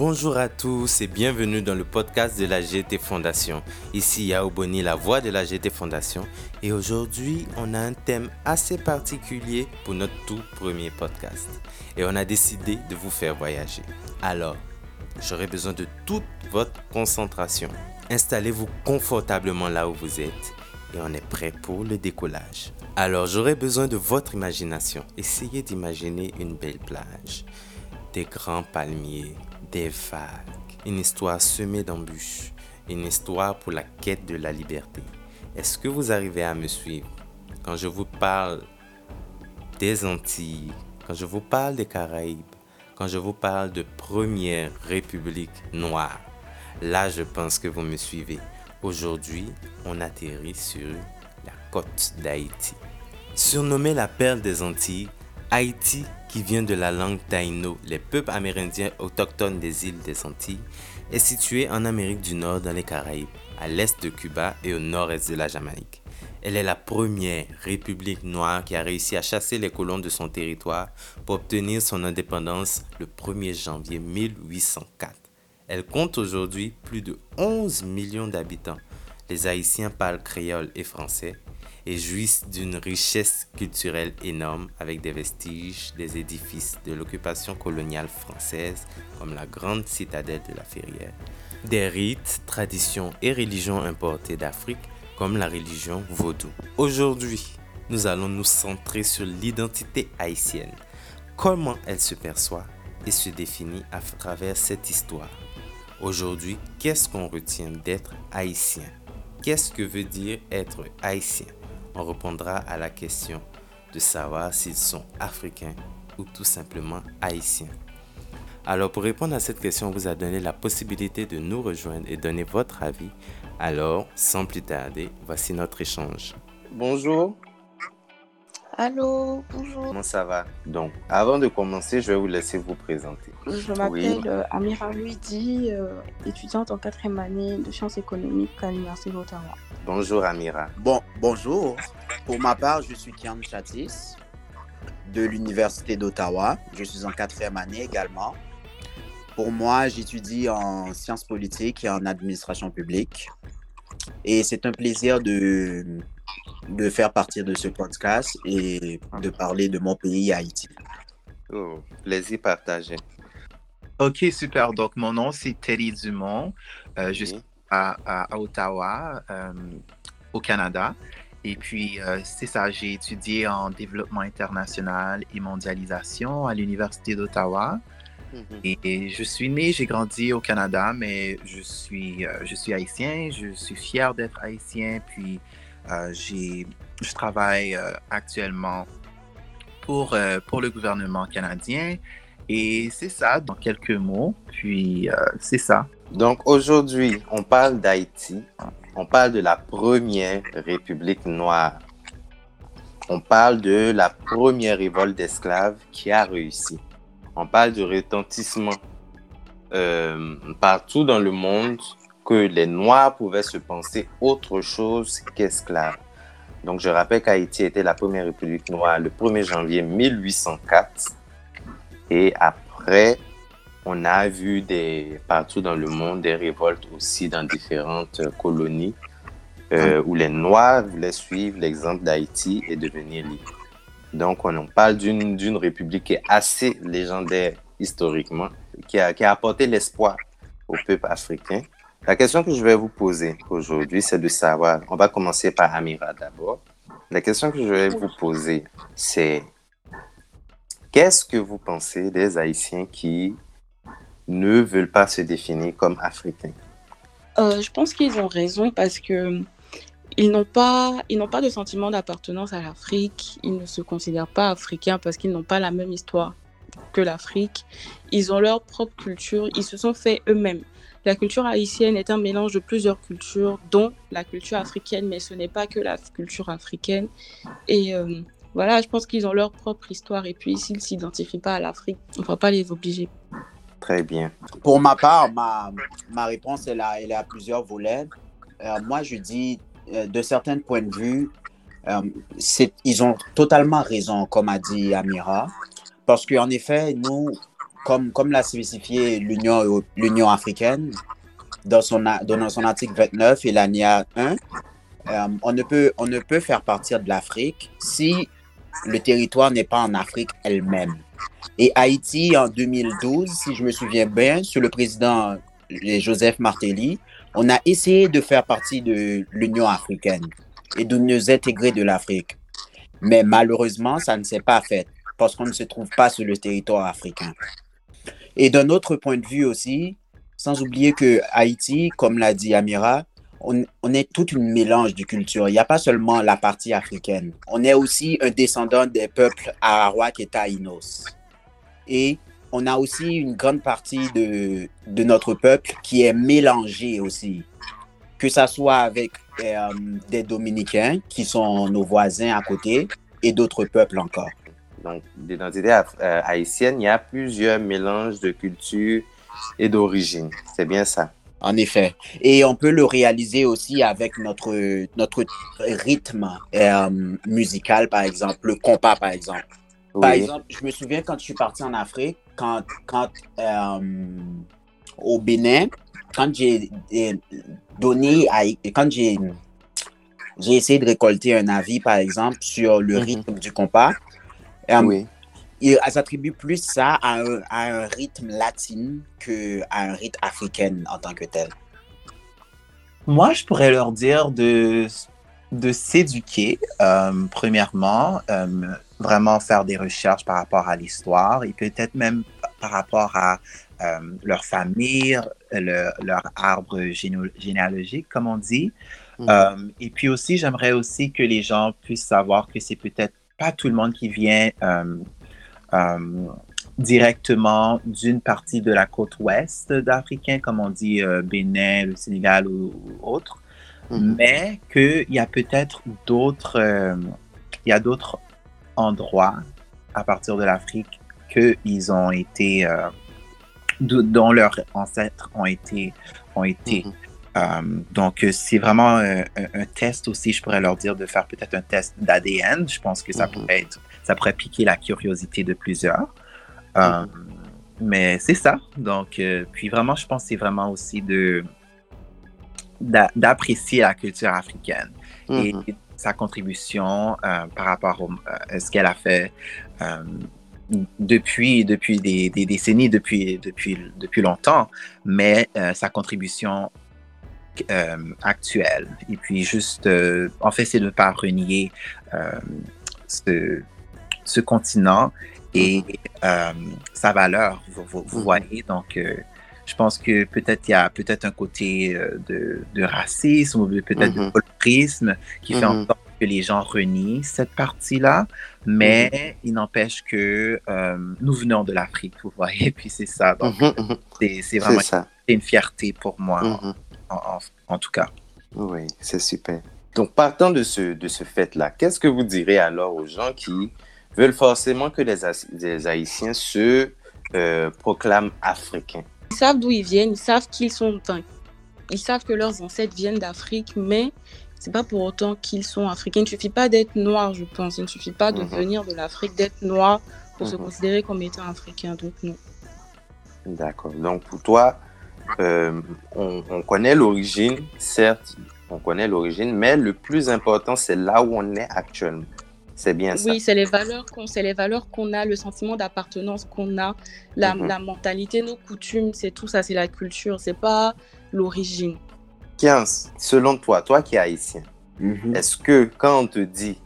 Bonjour à tous et bienvenue dans le podcast de la GT Fondation. Ici Yao Boni, la voix de la GT Fondation. Et aujourd'hui, on a un thème assez particulier pour notre tout premier podcast. Et on a décidé de vous faire voyager. Alors, j'aurai besoin de toute votre concentration. Installez-vous confortablement là où vous êtes et on est prêt pour le décollage. Alors, j'aurai besoin de votre imagination. Essayez d'imaginer une belle plage, des grands palmiers, des vagues, une histoire semée d'embûches, une histoire pour la quête de la liberté. Est-ce que vous arrivez à me suivre? Quand je vous parle des Antilles, quand je vous parle des Caraïbes, quand je vous parle de première république noire Là, je pense que vous me suivez. Aujourd'hui, on atterrit sur la côte d'Haïti. Surnommée la perle des Antilles, Haïti, qui vient de la langue taïno, les peuples amérindiens autochtones des îles des Antilles, est située en Amérique du Nord dans les Caraïbes, à l'est de Cuba et au nord-est de la Jamaïque. Elle est la première république noire qui a réussi à chasser les colons de son territoire pour obtenir son indépendance le 1er janvier 1804. Elle compte aujourd'hui plus de 11 millions d'habitants. Les Haïtiens parlent créole et français et jouissent d'une richesse culturelle énorme avec des vestiges des édifices de l'occupation coloniale française comme la grande citadelle de la Ferrière, des rites, traditions et religions importées d'Afrique comme la religion vaudou. Aujourd'hui, nous allons nous centrer sur l'identité haïtienne, comment elle se perçoit et se définit à travers cette histoire. Aujourd'hui, qu'est-ce qu'on retient d'être haïtien? Qu'est-ce que veut dire être haïtien? On répondra à la question de savoir s'ils sont africains ou tout simplement haïtiens. Alors pour répondre à cette question, on vous a donné la possibilité de nous rejoindre et donner votre avis. Alors, sans plus tarder, voici notre échange. Bonjour. Allô, bonjour. Comment ça va? Donc, avant de commencer, je vais vous laisser vous présenter. Je m'appelle euh, Amira Luidi, euh, étudiante en quatrième année de sciences économiques à l'Université d'Ottawa. Bonjour Amira. Bon, bonjour. Pour ma part, je suis Kian Chatis de l'Université d'Ottawa. Je suis en quatrième année également. Pour moi, j'étudie en sciences politiques et en administration publique. Et c'est un plaisir de, de faire partie de ce podcast et de parler de mon pays, Haïti. Oh, plaisir partagé. Ok, super. Donc, mon nom, c'est Terry Dumont. Euh, je suis à, Ottawa, euh, au Canada. Et puis, euh, c'est ça, j'ai étudié en développement international et mondialisation à l'Université d'Ottawa. Mm-hmm. et, je suis né, j'ai grandi au Canada, mais je suis, euh, je suis haïtien, je suis fier d'être haïtien. Puis, j'ai, je travaille actuellement pour, pour le gouvernement canadien. Et c'est ça, dans quelques mots. Puis, c'est ça. Donc aujourd'hui, on parle d'Haïti, on parle de la première République noire. On parle de la première révolte d'esclaves qui a réussi. On parle du retentissement euh, partout dans le monde que les Noirs pouvaient se penser autre chose qu'esclaves. Donc je rappelle qu'Haïti était la première République noire le 1er janvier 1804. Et après, on a vu des, partout dans le monde des révoltes aussi dans différentes colonies euh, où les Noirs voulaient suivre l'exemple d'Haïti et devenir libres. Donc, on, parle d'une république qui est assez légendaire historiquement, qui a, qui a apporté l'espoir au peuple africain. La question que je vais vous poser aujourd'hui, c'est de savoir, on va commencer par Amira d'abord. La question que je vais vous poser, c'est qu'est-ce que vous pensez des Haïtiens qui ne veulent pas se définir comme africains? Euh, Je pense qu'ils ont raison parce que ils n'ont pas, n'ont pas de sentiment d'appartenance à l'Afrique. Ils ne se considèrent pas africains parce qu'ils n'ont pas la même histoire que l'Afrique. Ils ont leur propre culture. Ils se sont fait eux-mêmes. La culture haïtienne est un mélange de plusieurs cultures, dont la culture africaine, mais ce n'est pas que la culture africaine. Et euh, voilà, je pense qu'ils ont leur propre histoire. Et puis, s'ils ne s'identifient pas à l'Afrique, on ne va pas les obliger. Très bien. Pour ma part, ma, ma réponse, elle a, elle a plusieurs volets. Euh, moi, je dis, euh, de certains points de vue, euh, ils ont totalement raison, comme a dit Amira, parce qu'en effet, nous, comme, comme l'a spécifié l'Union, africaine dans son, dans son article 29 et l'ANIA 1, euh, on, ne peut, on ne peut faire partir de l'Afrique si le territoire n'est pas en Afrique elle-même. Et Haïti, en 2012, si je me souviens bien, sous le président Joseph Martelly, on a essayé de faire partie de l'Union africaine et de nous intégrer de l'Afrique. Mais malheureusement, ça ne s'est pas fait parce qu'on ne se trouve pas sur le territoire africain. Et d'un autre point de vue aussi, sans oublier que Haïti, comme l'a dit Amira, on, est tout une mélange de cultures. Il n'y a pas seulement la partie africaine. On est aussi un descendant des peuples Arawak et Taïnos. Et on a aussi une grande partie de, de notre peuple qui est mélangé aussi. Que ça soit avec euh, des Dominicains qui sont nos voisins à côté et d'autres peuples encore. Donc, l'identité euh, haïtienne, il y a plusieurs mélanges de cultures et d'origines. C'est bien ça. En effet. Et on peut le réaliser aussi avec notre, notre rythme euh, musical, par exemple, le compas, par exemple. Par exemple, je me souviens quand je suis parti en Afrique, quand, quand au Bénin, quand j'ai donné, à, quand j'ai j'ai essayé de récolter un avis, par exemple, sur le mhm. rythme du compas. Euh, oui. Ils attribuent plus ça à un, rythme latin qu'à un rythme africain en tant que tel. Moi, je pourrais leur dire de, de s'éduquer, euh, premièrement, euh, vraiment faire des recherches par rapport à l'histoire et peut-être même par rapport à leur famille, leur arbre généalogique, comme on dit. Mhm. Euh, et puis aussi, j'aimerais aussi que les gens puissent savoir que c'est peut-être pas tout le monde qui vient euh, euh, directement d'une partie de la côte ouest d'Africain, comme on dit Bénin, le Sénégal ou, autre, mhm. mais qu'il y a peut-être d'autres, il y a d'autres endroits à partir de l'Afrique qu'ils ont été, dont leurs ancêtres ont été, ont été. Mhm. Euh, donc, c'est vraiment un, test aussi, je pourrais leur dire de faire peut-être un test d'ADN. Je pense que ça, mhm. pourrait être, ça pourrait piquer la curiosité de plusieurs. Euh, mhm. Mais c'est ça. Donc, euh, puis vraiment, je pense que c'est vraiment aussi de d'apprécier la culture africaine et mhm. sa contribution par rapport à ce qu'elle a fait depuis, depuis des, décennies, depuis, depuis, depuis longtemps, mais sa contribution euh, actuelle. Et puis juste, euh, en fait, c'est de ne pas renier euh, ce, ce, continent et mm-hmm. sa valeur, vous, vous, mm-hmm. voyez? Donc, je pense que peut-être il y a peut-être un côté de, de, racisme ou peut-être de colorisme mm-hmm. qui fait en sorte que les gens renient cette partie-là, mais il n'empêche que nous venons de l'Afrique, vous voyez, puis c'est ça. Donc, c'est vraiment une fierté pour moi en, tout cas. Oui, c'est super. Donc, partant de ce, de ce fait-là, qu'est-ce que vous direz alors aux gens qui veulent forcément que les, Haïtiens se euh, proclament africains? Ils savent d'où ils viennent, ils savent qu'ils sont. ils savent que leurs ancêtres viennent d'Afrique, mais c'est pas pour autant qu'ils sont africains. Il ne suffit pas d'être noir, je pense. Il ne suffit pas de mhm. venir de l'Afrique, d'être noir pour se mhm. considérer comme étant africain. Donc, non. D'accord. Donc, pour toi, euh, on, connaît l'origine, certes, on connaît l'origine, mais le plus important, c'est là où on est actuellement. C'est bien ça. Oui, c'est les valeurs qu'on, c'est les valeurs qu'on a, le sentiment d'appartenance qu'on a, la, mhm. la mentalité, nos coutumes, c'est tout ça, c'est la culture, c'est pas l'origine. 15. Selon toi, toi qui es haïtien, mhm. est-ce que quand on te dit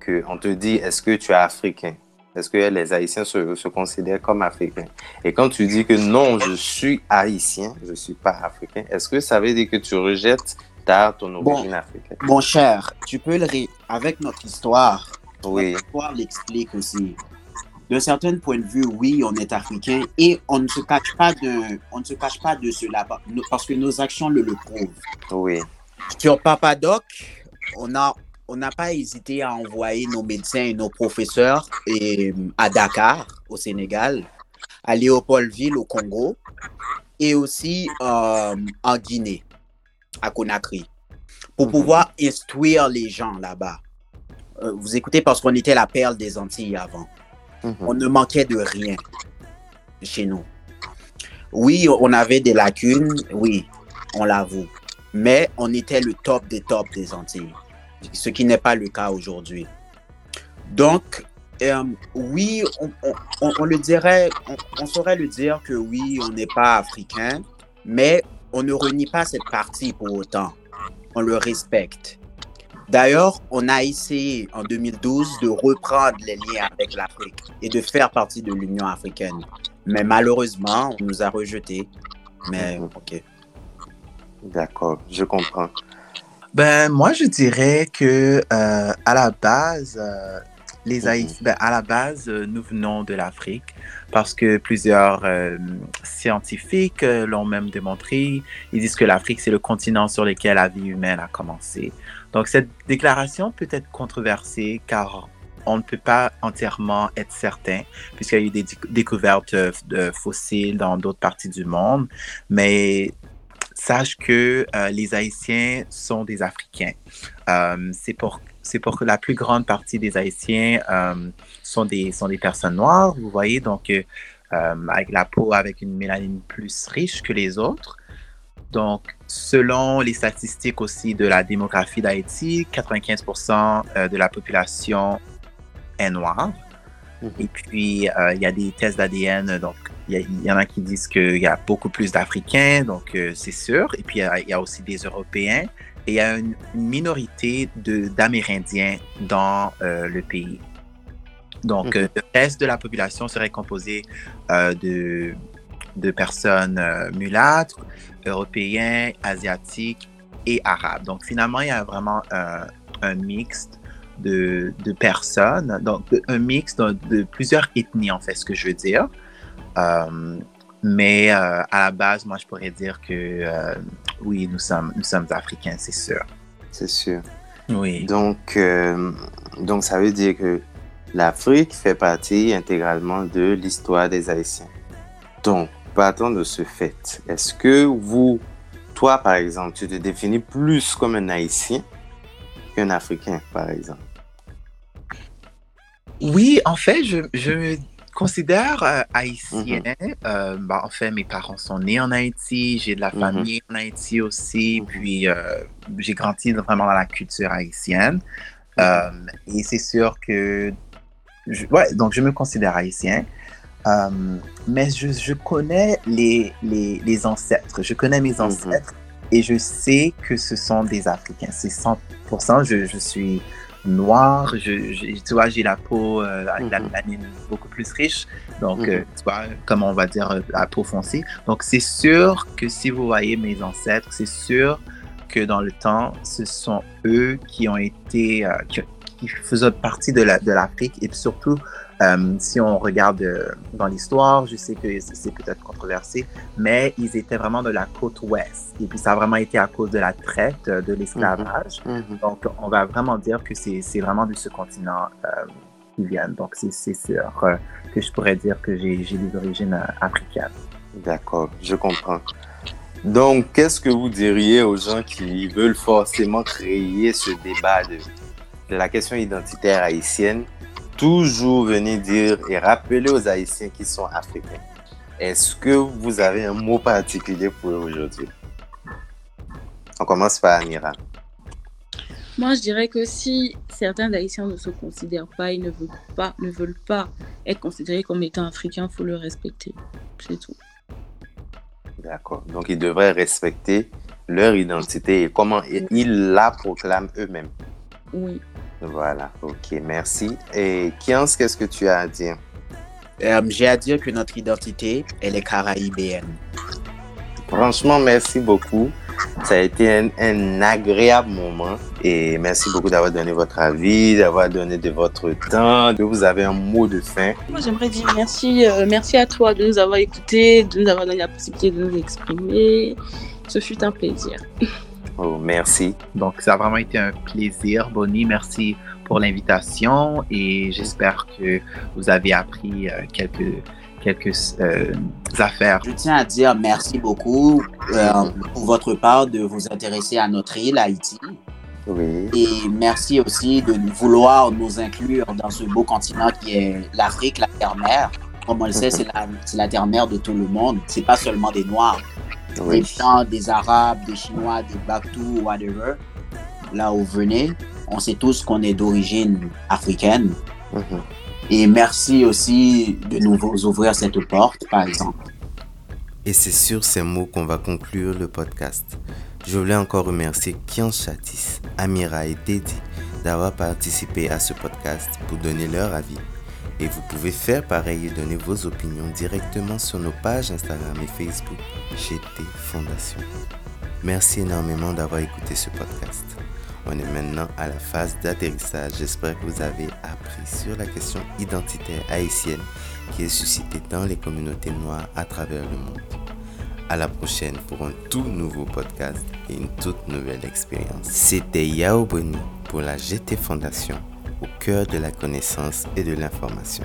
que on te dit est-ce que tu es africain, est-ce que les Haïtiens se, considèrent comme africains? Et quand tu dis que non, je suis haïtien, je ne suis pas africain, est-ce que ça veut dire que tu rejettes ta, ton origine africaine? Mon cher, tu peux le ré... avec notre histoire. Oui. Notre histoire l'explique aussi. D'un certain point de vue, oui, on est africain et on ne se cache pas de, on ne se cache pas de cela parce que nos actions le, le prouvent. Oui. Sur Papadoc, on a on n'a pas hésité à envoyer nos médecins et nos professeurs et, à Dakar, au Sénégal, à Léopoldville, au Congo, et aussi euh, en Guinée, à Conakry, pour mhm. pouvoir instruire les gens là-bas. Euh, vous écoutez parce qu'on était la perle des Antilles avant. Mhm. On ne manquait de rien. chez nous. Oui, on avait des lacunes, oui, on l'avoue. Mais on était le top des tops des Antilles, ce qui n'est pas le cas aujourd'hui. Donc, euh, oui, on, le dirait, on, saurait le dire que oui, on n'est pas africain, mais on ne renie pas cette partie pour autant. On le respecte. D'ailleurs, on a essayé en 2012 de reprendre les liens avec l'Afrique et de faire partie de l'Union africaine. Mais malheureusement, on nous a rejetés. Mais. OK. D'accord, je comprends. Ben, moi, je dirais que euh, à la base, euh, les mhm. Haïtiens, ben, à la base, euh, nous venons de l'Afrique parce que plusieurs scientifiques l'ont même démontré. Ils disent que l'Afrique, c'est le continent sur lequel la vie humaine a commencé. Donc, cette déclaration peut être controversée car on ne peut pas entièrement être certain, puisqu'il y a eu des découvertes de fossiles dans d'autres parties du monde. Mais sache que euh, les Haïtiens sont des Africains. Euh, c'est pour c'est pour que la plus grande partie des Haïtiens euh, sont des sont des personnes noires. Vous voyez donc avec la peau avec une mélanine plus riche que les autres. Donc, selon les statistiques aussi de la démographie d'Haïti, 95% de la population est noire. Mhm. Et puis, il y a des tests d'ADN, donc il y, en a qui disent qu'il y a beaucoup plus d'Africains, donc euh, c'est sûr. Et puis il y, a aussi des Européens. Et il y a une, minorité d'Amérindiens dans euh, le pays. Donc euh, le reste de la population serait composé de, de personnes mulâtres, européens, asiatiques et arabes. Donc finalement, il y a vraiment un mix de, de, personnes, donc un mix de, de, plusieurs ethnies en fait, ce que je veux dire. Euh, mais euh, à la base, moi, je pourrais dire que euh, oui, nous sommes, nous sommes africains, c'est sûr. C'est sûr. Oui. Donc, donc, ça veut dire que l'Afrique fait partie intégralement de l'histoire des Haïtiens. Donc, partons de ce fait. Est-ce que vous, toi, par exemple, tu te définis plus comme un Haïtien qu'un Africain, par exemple? Oui, en fait, je, je considère euh, haïtien. Mm-hmm. Euh, bah, en fait, mes parents sont nés en Haïti. J'ai de la mm-hmm. famille en Haïti aussi. Mm-hmm. Puis, euh, j'ai grandi vraiment dans la culture haïtienne. et c'est sûr que. ouais, donc, je me considère haïtien. mais je, je connais les, les, les, ancêtres. Je connais mes ancêtres. Et je sais que ce sont des Africains. C'est 100%. Je, je suis noir. Je, tu vois, j'ai la peau, euh, la mhm. beaucoup plus riche. Donc, euh, mhm. tu vois, comme on va dire, euh, la peau foncée. Donc, c'est sûr que si vous voyez mes ancêtres, c'est sûr que dans le temps, ce sont eux qui ont été, qui, qui, faisaient partie de l'Afrique de et surtout euh, si on regarde euh, dans l'histoire, je sais que c'est peut-être controversé, mais ils étaient vraiment de la côte ouest. Et puis ça a vraiment été à cause de la traite, euh, de l'esclavage. Mhm. Mhm. Donc on va vraiment dire que c'est vraiment de ce continent qu'ils viennent. Donc c'est sûr que je pourrais dire que j'ai des origines africaines. D'accord, je comprends. Donc, qu'est-ce que vous diriez aux gens qui veulent forcément créer ce débat de la question identitaire haïtienne toujours venir dire et rappeler aux Haïtiens qui sont africains. Est-ce que vous avez un mot particulier pour eux aujourd'hui? On commence par Amira. Moi, je dirais que si certains Haïtiens ne se considèrent pas, ils ne veulent pas, ne veulent pas être considérés comme étant africains, il faut le respecter. C'est tout. D'accord. Donc, ils devraient respecter leur identité et comment ils la proclament eux-mêmes. Oui. Voilà, ok, merci. Et Kians, qu'est-ce que tu as à dire? Euh, j'ai à dire que notre identité, elle est caraïbéenne. Franchement, merci beaucoup. Ça a été un, agréable moment et merci beaucoup d'avoir donné votre avis, d'avoir donné de votre temps, de vous avez un mot de fin. Moi, j'aimerais dire merci, euh, merci à toi de nous avoir écoutés, de nous avoir donné la possibilité de nous exprimer. Ce fut un plaisir. Oh, merci. Donc, ça a vraiment été un plaisir, Bonnie. Merci pour l'invitation et j'espère que vous avez appris euh, quelques, quelques euh, affaires. Je tiens à dire merci beaucoup euh, pour votre part de vous intéresser à notre île, Haïti. Oui. Et merci aussi de vouloir nous inclure dans ce beau continent qui est l'Afrique, la terre-mère. Comme on le sait, c'est la, la terre-mère de tout le monde. C'est pas seulement des Noirs. Des Blancs, des Arabes, des Chinois, des Bactous, whatever. Là où vous venez, on sait tous qu'on est d'origine africaine. Mhm. Et merci aussi de nous ouvrir cette porte, par exemple. Et c'est sur ces mots qu'on va conclure le podcast. Je voulais encore remercier Kian Chatis, Amira et Teddy d'avoir participé à ce podcast pour donner leur avis. Et vous pouvez faire pareil et donner vos opinions directement sur nos pages Instagram et Facebook GT Fondation. Merci énormément d'avoir écouté ce podcast. On est maintenant à la phase d'atterrissage. J'espère que vous avez appris sur la question identitaire haïtienne qui est suscitée dans les communautés noires à travers le monde. À la prochaine pour un tout nouveau podcast et une toute nouvelle expérience. C'était Yao Boni pour la GT Fondation cœur de la connaissance et de l'information.